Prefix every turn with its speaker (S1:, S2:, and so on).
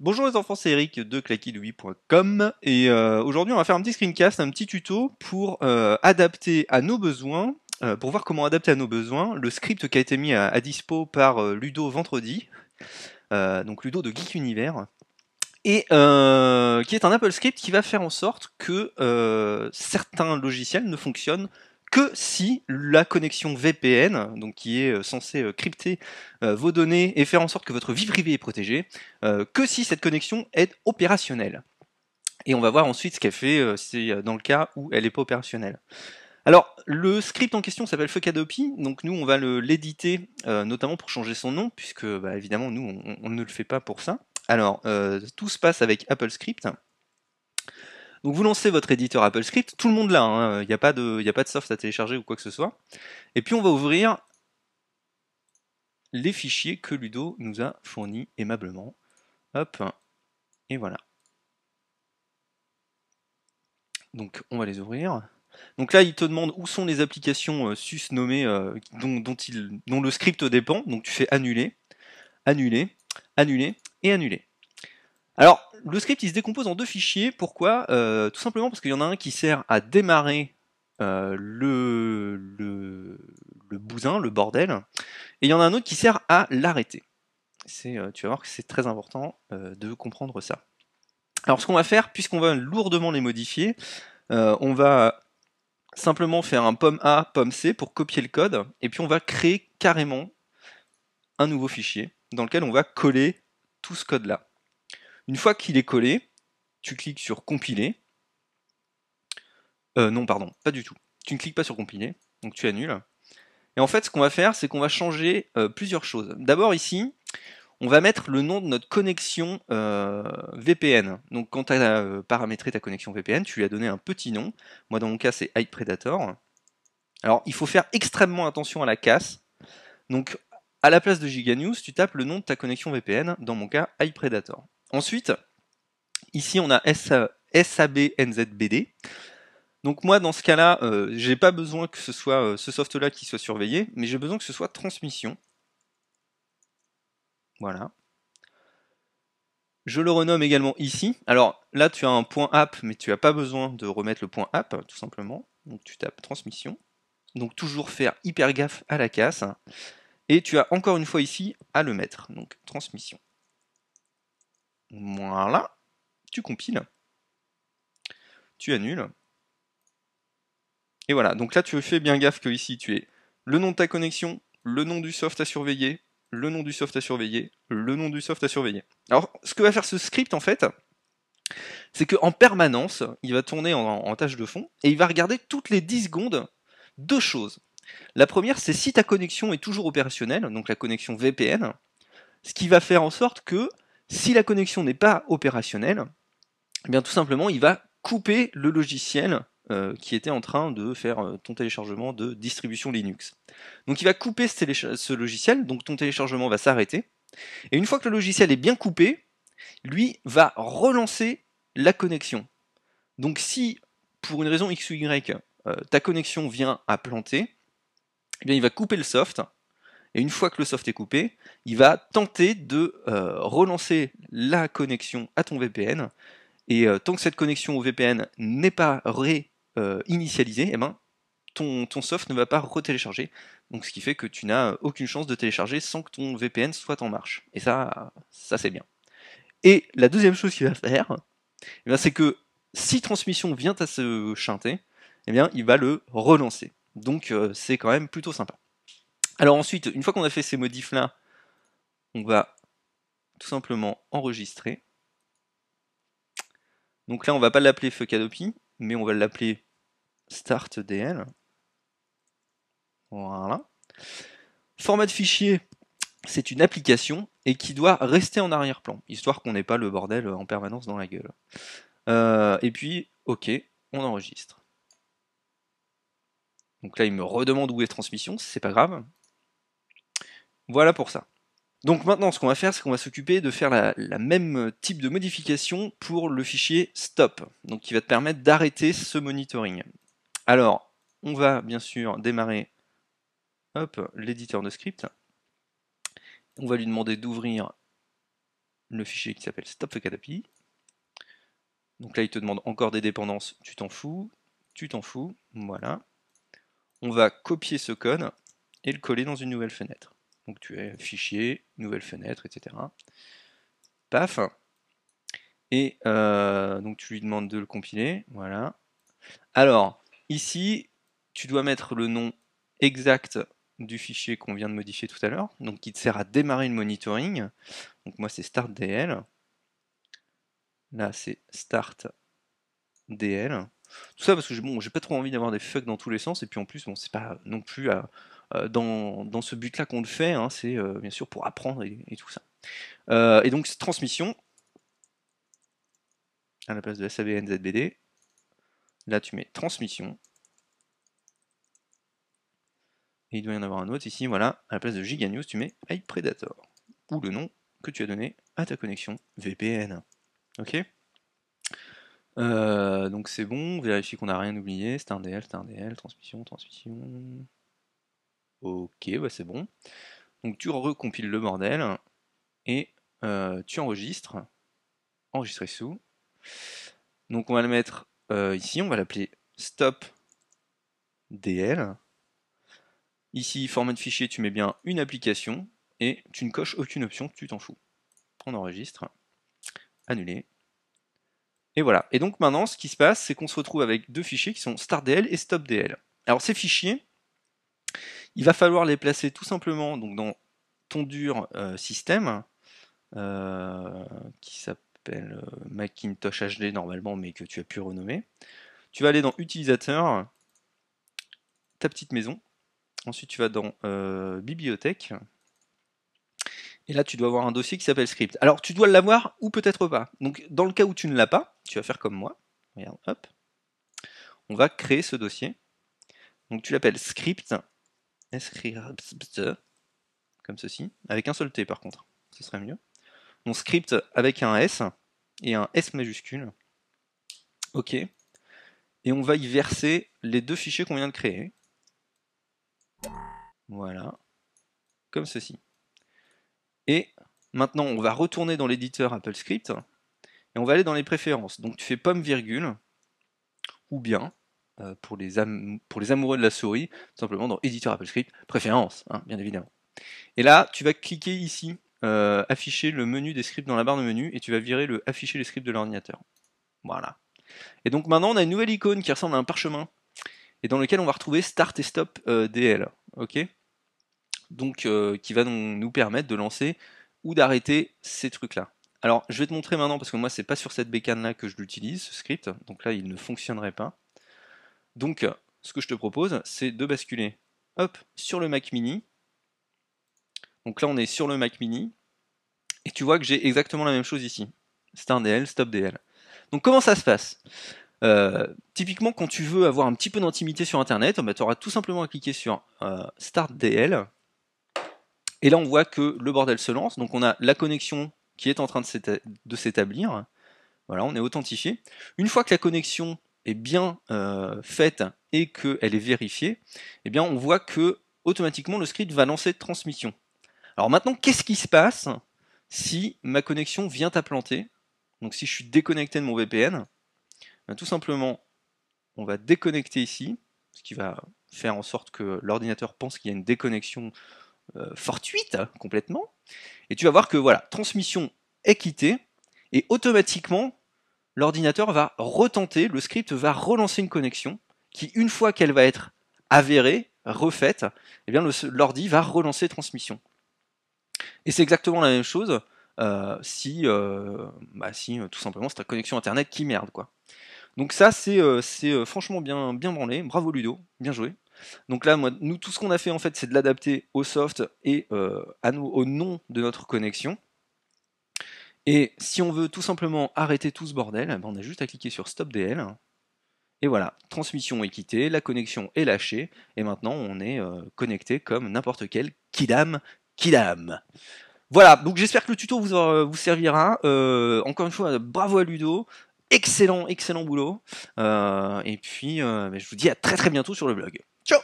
S1: Bonjour les enfants, c'est Eric de claquilouis.com et euh, aujourd'hui on va faire un petit screencast, un petit tuto pour euh, adapter à nos besoins, euh, pour voir comment adapter à nos besoins le script qui a été mis à, à dispo par Ludo vendredi, donc Ludo de Geek Univers, et qui est un Apple script qui va faire en sorte que certains logiciels ne fonctionnent que si la connexion VPN, donc qui est euh, censée euh, crypter euh, vos données et faire en sorte que votre vie privée est protégée, que si cette connexion est opérationnelle. Et on va voir ensuite ce qu'elle fait dans le cas où elle n'est pas opérationnelle. Alors, le script en question s'appelle Fuckadopy, donc nous on va l'éditer notamment pour changer son nom, puisque bah, évidemment nous on, ne le fait pas pour ça. Alors, tout se passe avec Apple Script. Donc vous lancez votre éditeur Apple Script, tout le monde l'a, hein, il n'y a, pas de- pas de soft à télécharger ou quoi que ce soit. Et puis on va ouvrir les fichiers que Ludo nous a fournis aimablement. Hop, et voilà. Donc on va les ouvrir. Donc là, il te demande où sont les applications euh, sus nommées euh, dont le script dépend. Donc tu fais annuler, annuler, annuler et annuler. Alors, le script il se décompose en deux fichiers. Pourquoi? Euh, Tout simplement parce qu'il y en a un qui sert à démarrer euh, le, le, bousin, le bordel, et il y en a un autre qui sert à l'arrêter. Euh, tu vas voir que c'est très important de comprendre ça. Alors, ce qu'on va faire, puisqu'on va lourdement les modifier, on va simplement faire un pomme A, pomme C pour copier le code, et puis on va créer carrément un nouveau fichier dans lequel on va coller tout ce code-là. Une fois qu'il est collé, tu cliques sur compiler. Euh, non, pardon, pas du tout. Tu ne cliques pas sur compiler, donc tu annules. Et en fait, ce qu'on va faire, c'est qu'on va changer euh, plusieurs choses. D'abord ici, on va mettre le nom de notre connexion euh, VPN. Donc quand tu as paramétré ta connexion VPN, tu lui as donné un petit nom. Moi dans mon cas c'est iPredator. Alors il faut faire extrêmement attention à la casse. Donc à la place de Giganews, tu tapes le nom de ta connexion VPN, dans mon cas iPredator. Ensuite, ici on a SA SABNZBD. Donc moi dans ce cas-là, euh, j'ai pas besoin que ce soit euh, ce soft-là qui soit surveillé, mais j'ai besoin que ce soit transmission. Voilà. Je le renomme également ici. Alors là, tu as un point app, mais tu n'as pas besoin de remettre le point app, tout simplement. Donc tu tapes transmission. Donc toujours faire hyper gaffe à la casse. Et tu as encore une fois ici à le mettre. Donc transmission. Voilà. Tu compiles. Tu annules. Et voilà. Donc là, tu fais bien gaffe que ici, tu es le nom de ta connexion, le nom du soft à surveiller, le nom du soft à surveiller, le nom du soft à surveiller. Alors, ce que va faire ce script, en fait, c'est qu'en permanence, il va tourner en, en tâche de fond et il va regarder toutes les 10 secondes deux choses. La première, c'est si ta connexion est toujours opérationnelle, donc la connexion VPN, ce qui va faire en sorte que si la connexion n'est pas opérationnelle, eh bien tout simplement, il va couper le logiciel euh, qui était en train de faire euh, ton téléchargement de distribution Linux. Donc il va couper ce, logiciel, donc ton téléchargement va s'arrêter. Et une fois que le logiciel est bien coupé, lui va relancer la connexion. Donc si, pour une raison X ou Y, euh, ta connexion vient à planter, eh bien il va couper le soft. Et une fois que le soft est coupé, il va tenter de euh, relancer la connexion à ton VPN. Et euh, tant que cette connexion au VPN n'est pas réinitialisée, eh ben, ton, soft ne va pas retélécharger. Donc ce qui fait que tu n'as aucune chance de télécharger sans que ton VPN soit en marche. Et ça, ça c'est bien. Et la deuxième chose qu'il va faire, eh bien, c'est que si transmission vient à se chanter, eh bien, il va le relancer. Donc euh, c'est quand même plutôt sympa. Alors ensuite, une fois qu'on a fait ces modifs là, on va tout simplement enregistrer. Donc là, on va pas l'appeler Fuckadopy, mais on va l'appeler StartDL. Voilà. Format de fichier, c'est une application et qui doit rester en arrière-plan, histoire qu'on n'ait pas le bordel en permanence dans la gueule. Euh, et puis, ok, on enregistre. Donc là, il me redemande où est transmission, c'est pas grave. Voilà pour ça. Donc maintenant, ce qu'on va faire, c'est qu'on va s'occuper de faire la, même type de modification pour le fichier stop, donc qui va te permettre d'arrêter ce monitoring. Alors, on va bien sûr démarrer l'éditeur de script. On va lui demander d'ouvrir le fichier qui s'appelle stopfkdapi. Donc là, il te demande encore des dépendances, tu t'en fous, tu t'en fous, voilà. On va copier ce code et le coller dans une nouvelle fenêtre. Donc tu as fichier, nouvelle fenêtre, etc. Paf. Et euh, donc tu lui demandes de le compiler, voilà. Alors, ici, tu dois mettre le nom exact du fichier qu'on vient de modifier tout à l'heure, donc qui te sert à démarrer le monitoring. Donc moi c'est startdl. Là c'est startdl. Tout ça parce que bon, j'ai pas trop envie d'avoir des fucks dans tous les sens, et puis en plus, bon, c'est pas non plus euh, dans, ce but-là qu'on le fait, hein, c'est euh, bien sûr pour apprendre et, tout ça. Euh, et donc transmission, à la place de SABNZBD, là tu mets transmission, et il doit y en avoir un autre ici, voilà, à la place de GigaNews, tu mets iPredator, ou le nom que tu as donné à ta connexion VPN. Ok? Euh, Donc c'est bon, vérifie qu'on n'a rien oublié, c'est un DL, c'est un DL, transmission, transmission... Ok, bah c'est bon. Donc tu recompiles le bordel, et euh, tu enregistres, enregistrer sous. Donc on va le mettre euh, ici, on va l'appeler stop DL. Ici, format de fichier, tu mets bien une application et tu ne coches aucune option, tu t'en fous. On enregistre, annuler. Et voilà. Et donc maintenant, ce qui se passe, c'est qu'on se retrouve avec deux fichiers qui sont startdl et stopdl. Alors ces fichiers, il va falloir les placer tout simplement dans ton dur euh, système, euh, qui s'appelle euh, Macintosh HD normalement, mais que tu as pu renommer. Tu vas aller dans utilisateur, ta petite maison, Ensuite, tu vas dans Bibliothèque. Et là, tu dois avoir un dossier qui s'appelle Script. Alors, tu dois l'avoir ou peut-être pas. Donc, dans le cas où tu ne l'as pas, tu vas faire comme moi. Regarde, hop. On va créer ce dossier. Donc, tu l'appelles Script. Script. Comme ceci. Avec un seul T, par contre. Ce serait mieux. Donc, Script avec un S et un S majuscule. OK. Et on va y verser les deux fichiers qu'on vient de créer. Voilà. Comme ceci. Et maintenant, on va retourner dans l'éditeur Apple Script et on va aller dans les préférences. Donc tu fais pomme virgule ou bien euh, pour, les amoureux de la souris, simplement dans éditeur Apple Script, préférences, hein, bien évidemment. Et là, tu vas cliquer ici, euh, afficher le menu des scripts dans la barre de menu et tu vas virer le afficher les scripts de l'ordinateur. Voilà. Et donc maintenant, on a une nouvelle icône qui ressemble à un parchemin et dans lequel on va retrouver Start et Stop euh, DL. Ok? Donc euh, qui va nous permettre de lancer ou d'arrêter ces trucs-là. Alors je vais te montrer maintenant parce que moi c'est pas sur cette bécane là que je l'utilise, ce script, donc là il ne fonctionnerait pas. Donc ce que je te propose c'est de basculer hop sur le Mac mini. Donc là on est sur le Mac mini et tu vois que j'ai exactement la même chose ici. Start DL, stop DL. Donc comment ça se passe? Euh, typiquement, quand tu veux avoir un petit peu d'intimité sur Internet, bah, tu auras tout simplement à cliquer sur euh, Start DL. Et là, on voit que le bordel se lance. Donc, on a la connexion qui est en train de s'établir. Voilà, on est authentifié. Une fois que la connexion est bien euh, faite et qu'elle est vérifiée, eh bien, on voit que automatiquement le script va lancer transmission. Alors maintenant, qu'est-ce qui se passe si ma connexion vient à planter? Donc, si je suis déconnecté de mon VPN, ben, tout simplement, on va déconnecter ici, ce qui va faire en sorte que l'ordinateur pense qu'il y a une déconnexion euh, fortuite hein, complètement. Et tu vas voir que voilà, transmission est quittée et automatiquement l'ordinateur va retenter, le script va relancer une connexion qui une fois qu'elle va être avérée, refaite, eh bien l'ordi va relancer transmission. Et c'est exactement la même chose euh, si, euh, bah, tout simplement c'est ta connexion internet qui merde quoi. Donc ça, c'est franchement bien, bien branlé. Bravo Ludo, bien joué. Donc là, nous, tout ce qu'on a fait, en fait, c'est de l'adapter au soft et euh, au nom de notre connexion. Et si on veut tout simplement arrêter tout ce bordel, ben, on a juste à cliquer sur Stop DL. Et voilà, transmission est quittée, la connexion est lâchée, et maintenant on est connecté comme n'importe quel kidam kidam. Voilà, donc j'espère que le tuto vous, vous servira. encore une fois, bravo à Ludo excellent, excellent boulot. Euh, et puis, euh, je vous dis à très très bientôt sur le blog. Ciao